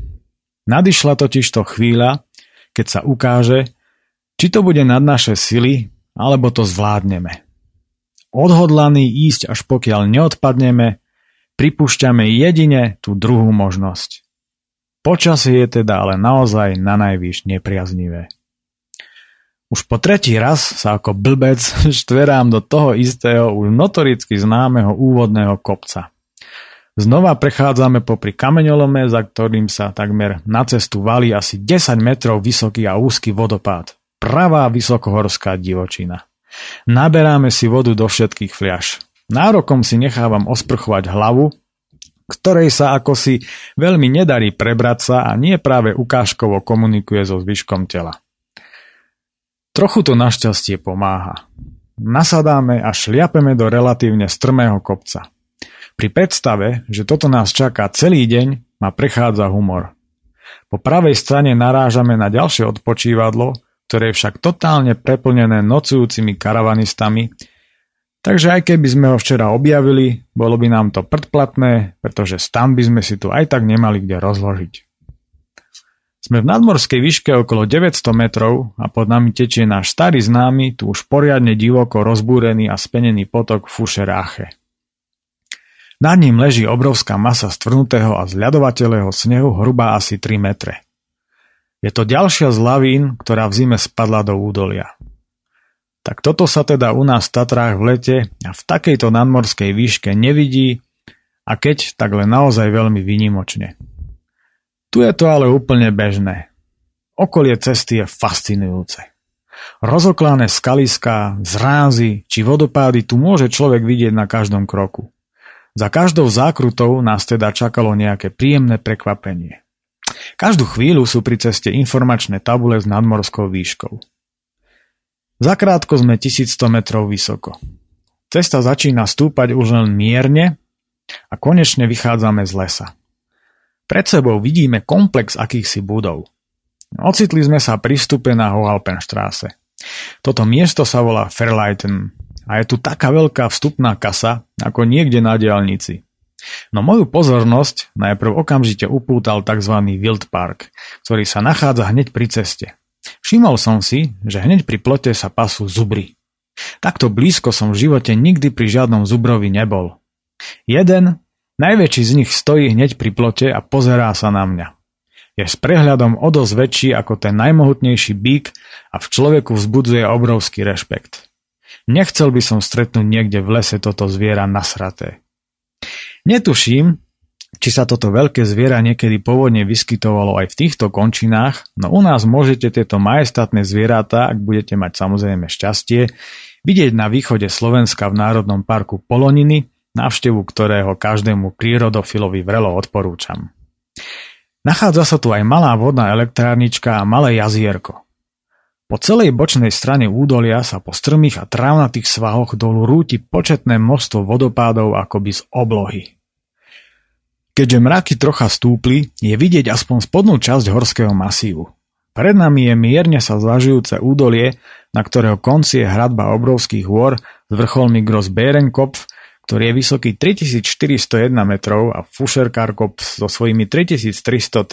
Nadišla totiž to chvíľa, keď sa ukáže, či to bude nad naše sily, alebo to zvládneme. Odhodlaný ísť až pokiaľ neodpadneme, pripúšťame jedine tú druhú možnosť. Počasie je teda ale naozaj na najvyš nepriaznivé. Už po tretí raz sa ako blbec štverám do toho istého už notoricky známeho úvodného kopca. Znova prechádzame popri kameňolome, za ktorým sa takmer na cestu valí asi 10 metrov vysoký a úzky vodopád. Pravá vysokohorská divočina. Naberáme si vodu do všetkých fliaž. Nárokom si nechávam osprchovať hlavu, ktorej sa ako si veľmi nedarí prebrať sa a nie práve ukážkovo komunikuje so zvyškom tela. Trochu to našťastie pomáha. Nasadáme a šliapeme do relatívne strmého kopca. Pri predstave, že toto nás čaká celý deň, ma prechádza humor. Po pravej strane narážame na ďalšie odpočívadlo, ktoré je však totálne preplnené nocujúcimi karavanistami, takže aj keby sme ho včera objavili, bolo by nám to predplatné, pretože tam by sme si tu aj tak nemali kde rozložiť. Sme v nadmorskej výške okolo 900 metrov a pod nami tečie náš starý známy, tu už poriadne divoko rozbúrený a spenený potok Fušeráche. Nad ním leží obrovská masa stvrnutého a zľadovateľného snehu hrubá asi 3 metre. Je to ďalšia z lavín, ktorá v zime spadla do údolia. Tak toto sa teda u nás v Tatrách v lete a v takejto nadmorskej výške nevidí a keď, tak len naozaj veľmi výnimočne. Tu je to ale úplne bežné. Okolie cesty je fascinujúce. Rozoklané skaliská, zrázy či vodopády tu môže človek vidieť na každom kroku. Za každou zákrutou nás teda čakalo nejaké príjemné prekvapenie. Každú chvíľu sú pri ceste informačné tabule s nadmorskou výškou. Zakrátko sme 1100 metrov vysoko. Cesta začína stúpať už len mierne a konečne vychádzame z lesa. Pred sebou vidíme komplex akýchsi budov. Ocitli sme sa pri vstupe na Hohalpenstraße. Toto miesto sa volá Fairlighten a je tu taká veľká vstupná kasa ako niekde na diálnici. No moju pozornosť najprv okamžite upútal tzv. Wildpark, ktorý sa nachádza hneď pri ceste. Všimol som si, že hneď pri plote sa pasú zubry. Takto blízko som v živote nikdy pri žiadnom zubrovi nebol. Jeden, najväčší z nich stojí hneď pri plote a pozerá sa na mňa. Je s prehľadom o dosť väčší ako ten najmohutnejší bík a v človeku vzbudzuje obrovský rešpekt. Nechcel by som stretnúť niekde v lese toto zviera nasraté. Netuším, či sa toto veľké zviera niekedy pôvodne vyskytovalo aj v týchto končinách, no u nás môžete tieto majestátne zvieratá, ak budete mať samozrejme šťastie, vidieť na východe Slovenska v Národnom parku Poloniny, návštevu ktorého každému prírodofilovi vrelo odporúčam. Nachádza sa tu aj malá vodná elektrárnička a malé jazierko. Po celej bočnej strane údolia sa po strmých a trávnatých svahoch dolu rúti početné množstvo vodopádov akoby z oblohy. Keďže mraky trocha stúpli, je vidieť aspoň spodnú časť horského masívu. Pred nami je mierne sa zvažujúce údolie, na ktorého konci je hradba obrovských hôr s vrcholmi Gros Bärenkopf, ktorý je vysoký 3401 metrov a Fuscherkarkopf so svojimi 3330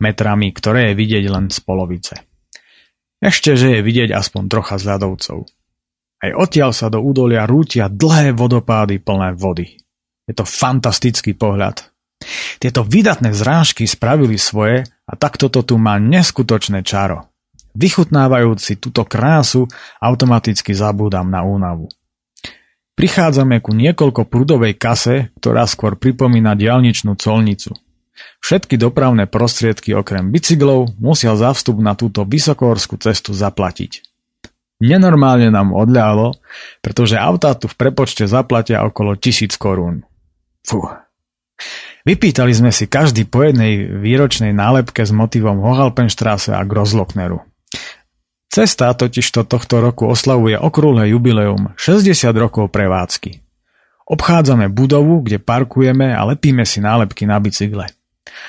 metrami, ktoré je vidieť len z polovice. Ešte, že je vidieť aspoň trocha z ľadovcov. Aj odtiaľ sa do údolia rútia dlhé vodopády plné vody. Je to fantastický pohľad. Tieto vydatné zrážky spravili svoje a takto to tu má neskutočné čaro. Vychutnávajúci túto krásu automaticky zabúdam na únavu. Prichádzame ku niekoľko prúdovej kase, ktorá skôr pripomína dialničnú colnicu – Všetky dopravné prostriedky okrem bicyklov musia za vstup na túto vysokohorskú cestu zaplatiť. Nenormálne nám odľalo, pretože autá tu v prepočte zaplatia okolo 1000 korún. Fú. Vypýtali sme si každý po jednej výročnej nálepke s motivom Hohalpenstrasse a Grozlockneru. Cesta totižto tohto roku oslavuje okrúhle jubileum 60 rokov prevádzky. Obchádzame budovu, kde parkujeme a lepíme si nálepky na bicykle.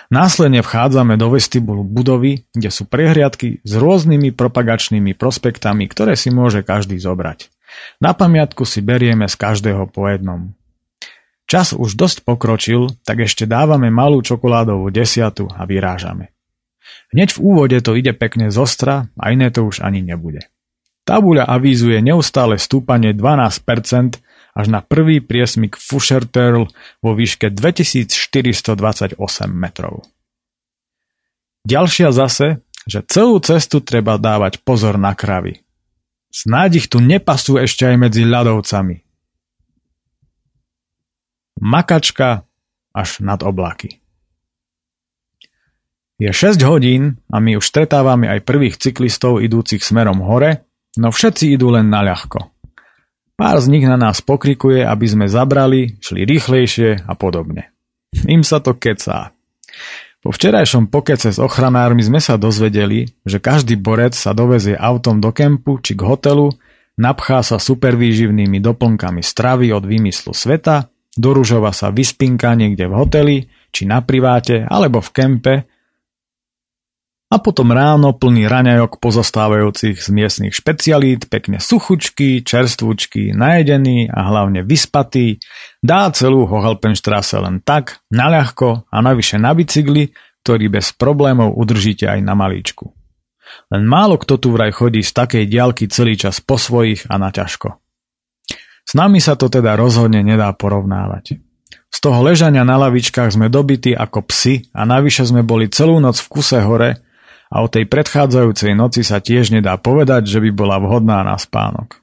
Následne vchádzame do vestibulu budovy, kde sú prehliadky s rôznymi propagačnými prospektami, ktoré si môže každý zobrať. Na pamiatku si berieme z každého po jednom. Čas už dosť pokročil, tak ešte dávame malú čokoládovú desiatu a vyrážame. Hneď v úvode to ide pekne zostra a iné to už ani nebude. Tabuľa avízuje neustále stúpanie 12% až na prvý priesmik Fuscherterl vo výške 2428 metrov. Ďalšia zase, že celú cestu treba dávať pozor na kravy. Snáď ich tu nepasú ešte aj medzi ľadovcami. Makačka až nad oblaky. Je 6 hodín a my už stretávame aj prvých cyklistov idúcich smerom hore No všetci idú len na ľahko. Pár z nich na nás pokrikuje, aby sme zabrali, šli rýchlejšie a podobne. Im sa to kecá. Po včerajšom pokece s ochranármi sme sa dozvedeli, že každý borec sa dovezie autom do kempu či k hotelu, napchá sa supervýživnými doplnkami stravy od vymyslu sveta, doružova sa vyspinka niekde v hoteli, či na priváte, alebo v kempe a potom ráno plný raňajok pozostávajúcich z miestnych špecialít, pekne suchučky, čerstvúčky, najedený a hlavne vyspatý, dá celú Hohelpenstrasse len tak, naľahko a navyše na bicykli, ktorý bez problémov udržíte aj na malíčku. Len málo kto tu vraj chodí z takej diálky celý čas po svojich a na ťažko. S nami sa to teda rozhodne nedá porovnávať. Z toho ležania na lavičkách sme dobití ako psi a navyše sme boli celú noc v kuse hore, a o tej predchádzajúcej noci sa tiež nedá povedať, že by bola vhodná na spánok.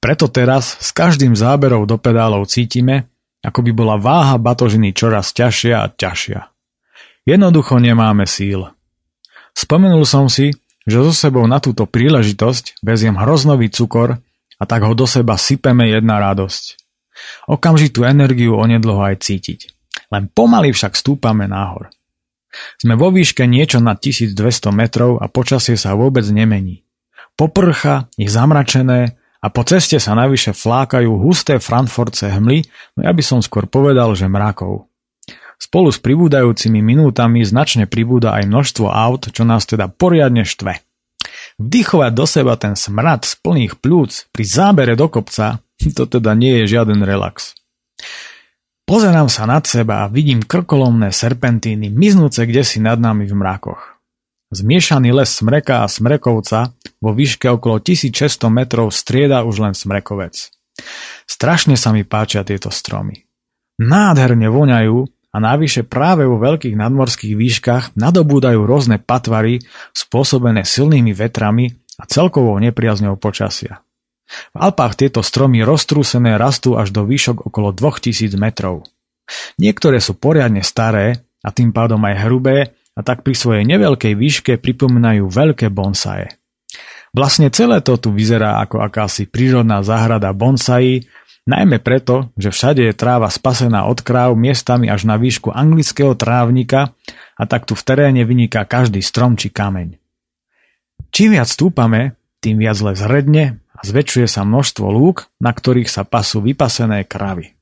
Preto teraz s každým záberom do pedálov cítime, ako by bola váha batožiny čoraz ťažšia a ťažšia. Jednoducho nemáme síl. Spomenul som si, že so sebou na túto príležitosť veziem hroznový cukor a tak ho do seba sypeme jedna radosť. Okamžitú energiu onedloho aj cítiť. Len pomaly však stúpame nahor. Sme vo výške niečo nad 1200 metrov a počasie sa vôbec nemení. Poprcha je zamračené a po ceste sa navyše flákajú husté frankforce hmly, no ja by som skôr povedal, že mrakov. Spolu s pribúdajúcimi minútami značne pribúda aj množstvo aut, čo nás teda poriadne štve. Vdychovať do seba ten smrad z plných plúc pri zábere do kopca, to teda nie je žiaden relax. Pozerám sa nad seba a vidím krkolomné serpentíny miznúce kde si nad nami v mrakoch. Zmiešaný les smreka a smrekovca vo výške okolo 1600 metrov strieda už len smrekovec. Strašne sa mi páčia tieto stromy. Nádherne voňajú a návyše práve vo veľkých nadmorských výškach nadobúdajú rôzne patvary spôsobené silnými vetrami a celkovou nepriazňou počasia. V Alpách tieto stromy roztrúsené rastú až do výšok okolo 2000 metrov. Niektoré sú poriadne staré a tým pádom aj hrubé a tak pri svojej neveľkej výške pripomínajú veľké bonsaje. Vlastne celé to tu vyzerá ako akási prírodná záhrada bonsai, najmä preto, že všade je tráva spasená od kráv miestami až na výšku anglického trávnika a tak tu v teréne vyniká každý strom či kameň. Čím viac stúpame, tým viac les redne a zväčšuje sa množstvo lúk, na ktorých sa pasú vypasené kravy.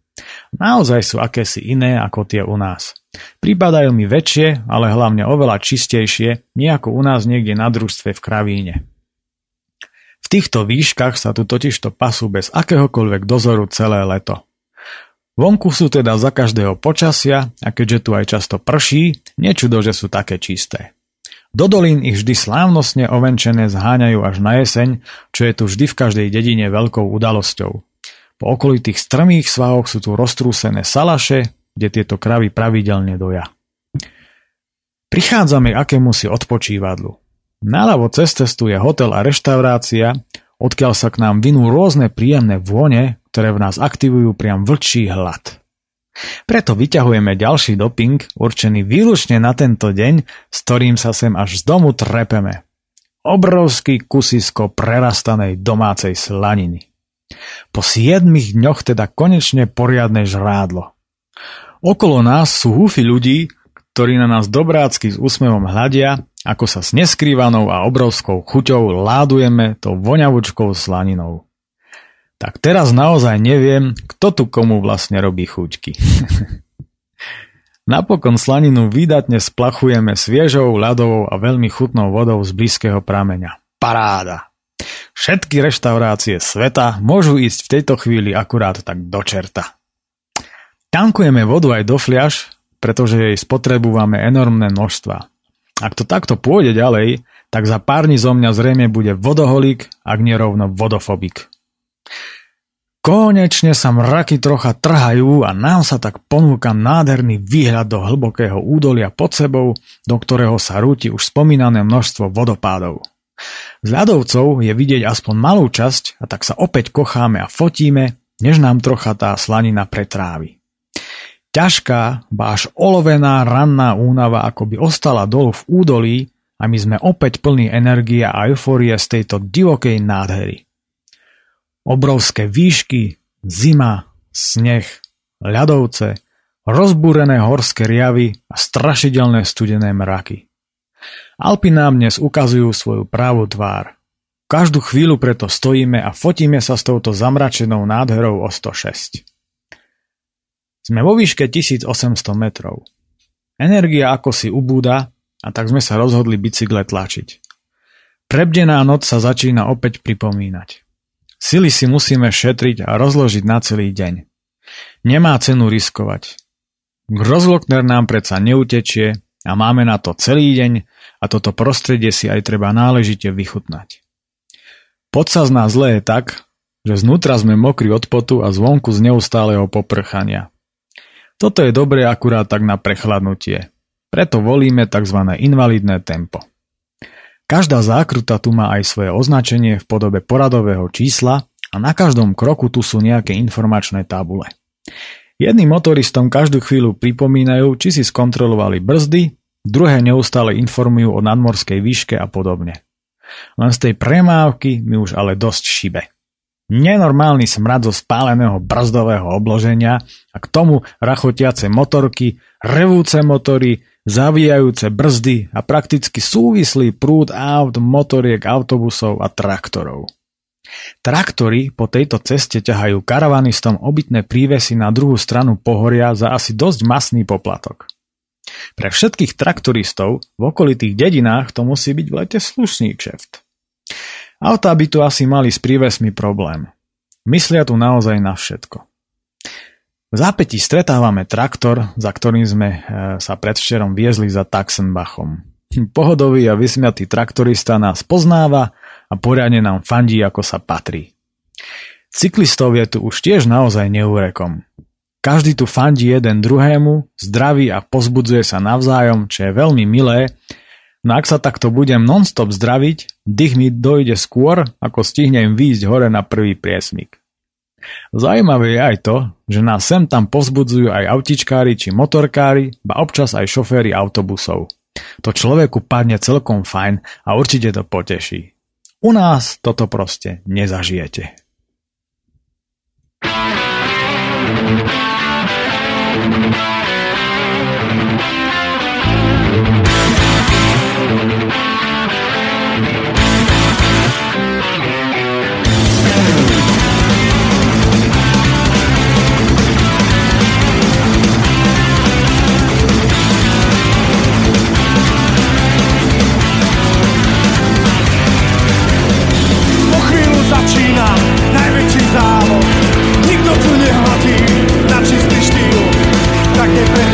Naozaj sú akési iné ako tie u nás. Pripadajú mi väčšie, ale hlavne oveľa čistejšie, nie ako u nás niekde na družstve v kravíne. V týchto výškach sa tu totižto pasú bez akéhokoľvek dozoru celé leto. Vonku sú teda za každého počasia a keďže tu aj často prší, nečudo, že sú také čisté. Do dolín ich vždy slávnostne ovenčené zháňajú až na jeseň, čo je tu vždy v každej dedine veľkou udalosťou. Po okolitých strmých svahoch sú tu roztrúsené salaše, kde tieto kravy pravidelne doja. Prichádzame k akémusi odpočívadlu. Naľavo cez cestu je hotel a reštaurácia, odkiaľ sa k nám vinú rôzne príjemné vône, ktoré v nás aktivujú priam vlčí hlad. Preto vyťahujeme ďalší doping, určený výlučne na tento deň, s ktorým sa sem až z domu trepeme. Obrovský kusisko prerastanej domácej slaniny. Po siedmých dňoch teda konečne poriadne žrádlo. Okolo nás sú húfy ľudí, ktorí na nás dobrácky s úsmevom hľadia, ako sa s neskrývanou a obrovskou chuťou ládujeme tou voňavučkou slaninou. Tak teraz naozaj neviem, kto tu komu vlastne robí chúťky. Napokon slaninu výdatne splachujeme sviežou, ľadovou a veľmi chutnou vodou z blízkeho prameňa. Paráda! Všetky reštaurácie sveta môžu ísť v tejto chvíli akurát tak do čerta. Tankujeme vodu aj do fliaž, pretože jej spotrebujeme enormné množstva. Ak to takto pôjde ďalej, tak za pár dní zo mňa zrejme bude vodoholík, ak nerovno vodofobik. Konečne sa mraky trocha trhajú a nám sa tak ponúka nádherný výhľad do hlbokého údolia pod sebou, do ktorého sa rúti už spomínané množstvo vodopádov. Z ľadovcov je vidieť aspoň malú časť a tak sa opäť kocháme a fotíme, než nám trocha tá slanina pretrávi. Ťažká, báš olovená ranná únava ako by ostala dolu v údolí a my sme opäť plní energie a eufórie z tejto divokej nádhery. Obrovské výšky, zima, sneh, ľadovce, rozbúrené horské riavy a strašidelné studené mraky. Alpy nám dnes ukazujú svoju právu tvár. Každú chvíľu preto stojíme a fotíme sa s touto zamračenou nádherou o 106. Sme vo výške 1800 metrov. Energia ako si ubúda a tak sme sa rozhodli bicykle tlačiť. Prebdená noc sa začína opäť pripomínať. Sily si musíme šetriť a rozložiť na celý deň. Nemá cenu riskovať. Grozlokner nám predsa neutečie a máme na to celý deň a toto prostredie si aj treba náležite vychutnať. Pod sa zle je tak, že znútra sme mokrí od potu a zvonku z neustáleho poprchania. Toto je dobré akurát tak na prechladnutie. Preto volíme tzv. invalidné tempo. Každá zákruta tu má aj svoje označenie v podobe poradového čísla a na každom kroku tu sú nejaké informačné tabule. Jedným motoristom každú chvíľu pripomínajú, či si skontrolovali brzdy, druhé neustále informujú o nadmorskej výške a podobne. Len z tej premávky mi už ale dosť šibe. Nenormálny smrad zo spáleného brzdového obloženia a k tomu rachotiace motorky, revúce motory, zavíjajúce brzdy a prakticky súvislý prúd aut, motoriek, autobusov a traktorov. Traktory po tejto ceste ťahajú karavanistom obytné prívesy na druhú stranu pohoria za asi dosť masný poplatok. Pre všetkých traktoristov v okolitých dedinách to musí byť v lete slušný kšeft. Autá by tu asi mali s prívesmi problém. Myslia tu naozaj na všetko. V zápätí stretávame traktor, za ktorým sme e, sa predvčerom viezli za Taxenbachom. Pohodový a vysmiatý traktorista nás poznáva a poriadne nám fandí, ako sa patrí. Cyklistov je tu už tiež naozaj neúrekom. Každý tu fandí jeden druhému, zdraví a pozbudzuje sa navzájom, čo je veľmi milé, no ak sa takto budem nonstop zdraviť, dých mi dojde skôr, ako stihnem výjsť hore na prvý priesmik. Zajímavé je aj to, že nás sem tam pozbudzujú aj autičkári či motorkári, ba občas aj šoféry autobusov. To človeku padne celkom fajn a určite to poteší. U nás toto proste nezažijete. začína najväčší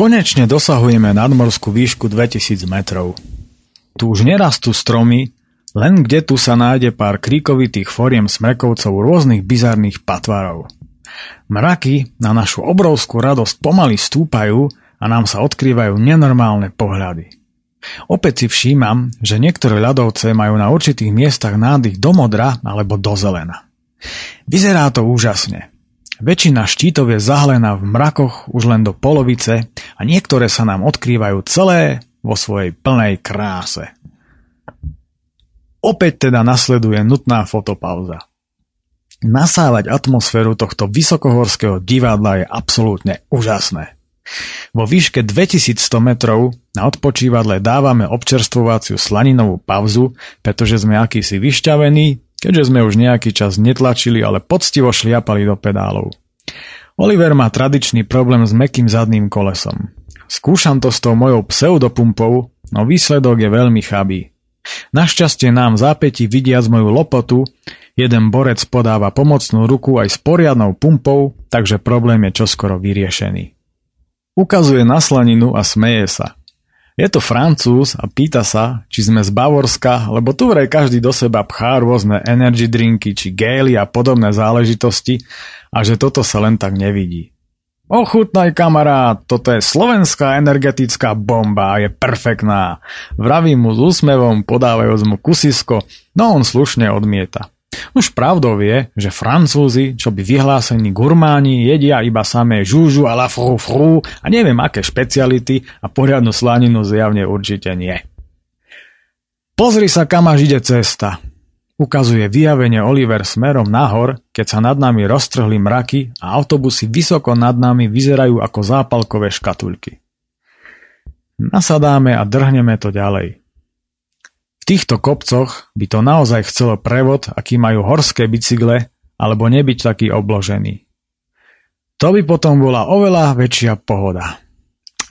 Konečne dosahujeme nadmorskú výšku 2000 metrov. Tu už nerastú stromy, len kde tu sa nájde pár kríkovitých foriem smrekovcov rôznych bizarných patvarov. Mraky na našu obrovskú radosť pomaly stúpajú a nám sa odkrývajú nenormálne pohľady. Opäť si všímam, že niektoré ľadovce majú na určitých miestach nádych do modra alebo do zelena. Vyzerá to úžasne. Väčšina štítov je zahlená v mrakoch už len do polovice a niektoré sa nám odkrývajú celé vo svojej plnej kráse. Opäť teda nasleduje nutná fotopauza. Nasávať atmosféru tohto vysokohorského divadla je absolútne úžasné. Vo výške 2100 metrov na odpočívadle dávame občerstvovaciu slaninovú pauzu, pretože sme akýsi vyšťavení keďže sme už nejaký čas netlačili, ale poctivo šliapali do pedálov. Oliver má tradičný problém s mekým zadným kolesom. Skúšam to s tou mojou pseudopumpou, no výsledok je veľmi chabý. Našťastie nám v zápäti vidiac moju lopotu, jeden borec podáva pomocnú ruku aj s poriadnou pumpou, takže problém je čoskoro vyriešený. Ukazuje na slaninu a smeje sa. Je to Francúz a pýta sa, či sme z Bavorska, lebo tu vraj každý do seba pchá rôzne energy drinky či gély a podobné záležitosti a že toto sa len tak nevidí. Ochutnaj kamarát, toto je slovenská energetická bomba a je perfektná. Vravím mu s úsmevom, podávajúc mu kusisko, no on slušne odmieta. Už pravdou je, že Francúzi, čo by vyhlásení gurmáni, jedia iba samé žúžu a la fru fru a neviem aké špeciality a poriadnu slaninu zjavne určite nie. Pozri sa, kam až ide cesta. Ukazuje vyjavenie Oliver smerom nahor, keď sa nad nami roztrhli mraky a autobusy vysoko nad nami vyzerajú ako zápalkové škatulky. Nasadáme a drhneme to ďalej týchto kopcoch by to naozaj chcelo prevod, aký majú horské bicykle, alebo nebyť taký obložený. To by potom bola oveľa väčšia pohoda.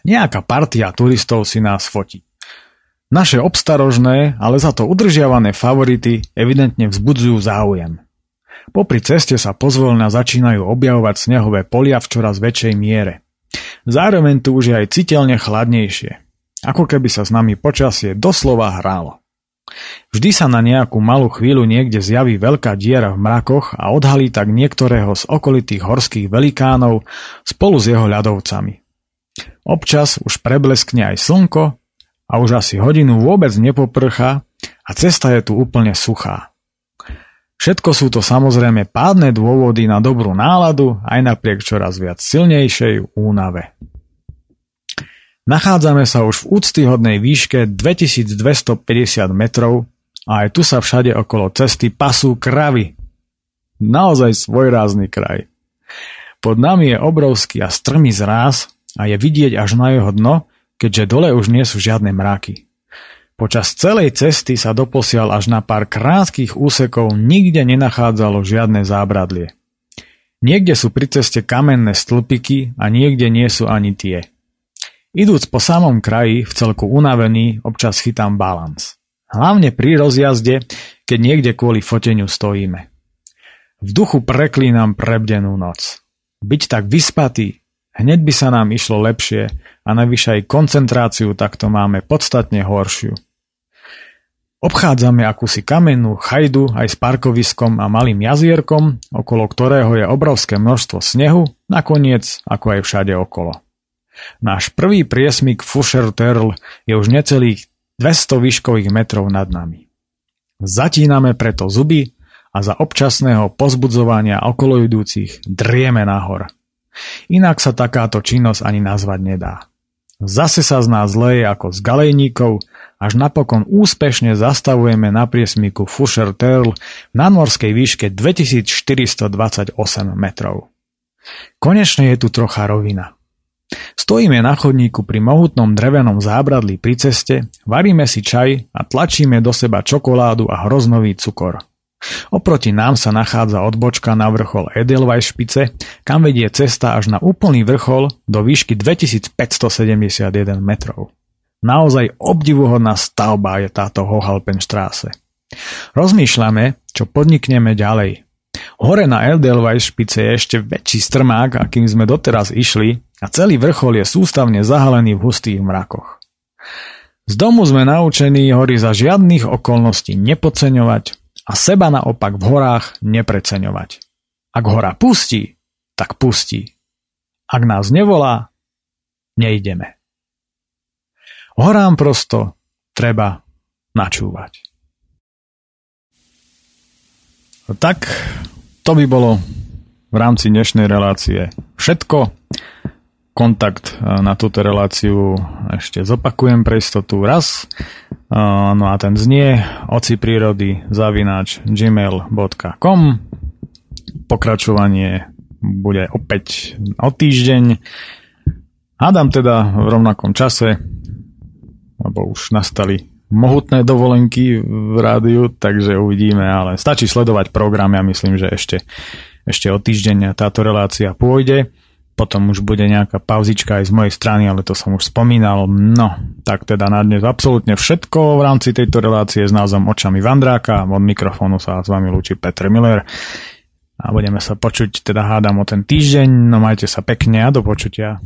Nejaká partia turistov si nás fotí. Naše obstarožné, ale za to udržiavané favority evidentne vzbudzujú záujem. Popri ceste sa pozvolna začínajú objavovať snehové polia v čoraz väčšej miere. Zároveň tu už je aj citeľne chladnejšie. Ako keby sa s nami počasie doslova hrálo. Vždy sa na nejakú malú chvíľu niekde zjaví veľká diera v mrakoch a odhalí tak niektorého z okolitých horských velikánov spolu s jeho ľadovcami. Občas už prebleskne aj slnko a už asi hodinu vôbec nepoprcha a cesta je tu úplne suchá. Všetko sú to samozrejme pádne dôvody na dobrú náladu aj napriek čoraz viac silnejšej únave. Nachádzame sa už v úctyhodnej výške 2250 metrov a aj tu sa všade okolo cesty pasú kravy. Naozaj svojrázny kraj. Pod nami je obrovský a strmý zráz a je vidieť až na jeho dno, keďže dole už nie sú žiadne mraky. Počas celej cesty sa doposiaľ až na pár krátkých úsekov nikde nenachádzalo žiadne zábradlie. Niekde sú pri ceste kamenné stĺpiky a niekde nie sú ani tie. Idúc po samom kraji, v celku unavený, občas chytám balans. Hlavne pri rozjazde, keď niekde kvôli foteniu stojíme. V duchu preklínam prebdenú noc. Byť tak vyspatý, hneď by sa nám išlo lepšie a navyše aj koncentráciu takto máme podstatne horšiu. Obchádzame akúsi kamennú chajdu aj s parkoviskom a malým jazierkom, okolo ktorého je obrovské množstvo snehu, nakoniec ako aj všade okolo. Náš prvý priesmik Fusher Terl je už necelých 200 výškových metrov nad nami. Zatíname preto zuby a za občasného pozbudzovania okoloidúcich drieme nahor. Inak sa takáto činnosť ani nazvať nedá. Zase sa z nás leje ako z galejníkov, až napokon úspešne zastavujeme na priesmiku Fusher Terl v nadmorskej výške 2428 metrov. Konečne je tu trocha rovina. Stojíme na chodníku pri mohutnom drevenom zábradlí pri ceste, varíme si čaj a tlačíme do seba čokoládu a hroznový cukor. Oproti nám sa nachádza odbočka na vrchol Edelweiss špice, kam vedie cesta až na úplný vrchol do výšky 2571 metrov. Naozaj obdivuhodná stavba je táto Hohalpenstraße. Rozmýšľame, čo podnikneme ďalej. Hore na Edelweiss špice je ešte väčší strmák, akým sme doteraz išli a celý vrchol je sústavne zahalený v hustých mrakoch. Z domu sme naučení hory za žiadnych okolností nepodceňovať a seba naopak v horách nepreceňovať. Ak hora pustí, tak pustí. Ak nás nevolá, nejdeme. Horám prosto treba načúvať. Tak, to by bolo v rámci dnešnej relácie všetko. Kontakt e, na túto reláciu ešte zopakujem pre istotu raz. E, no a ten znie oci prírody zavináč gmail.com Pokračovanie bude opäť o týždeň. Hádam teda v rovnakom čase, lebo už nastali mohutné dovolenky v rádiu, takže uvidíme, ale stačí sledovať program, ja myslím, že ešte, ešte o týždeň táto relácia pôjde. Potom už bude nejaká pauzička aj z mojej strany, ale to som už spomínal. No, tak teda na dnes absolútne všetko v rámci tejto relácie s názvom Očami Vandráka. Od mikrofónu sa s vami lúči Petr Miller. A budeme sa počuť, teda hádam o ten týždeň. No majte sa pekne a do počutia.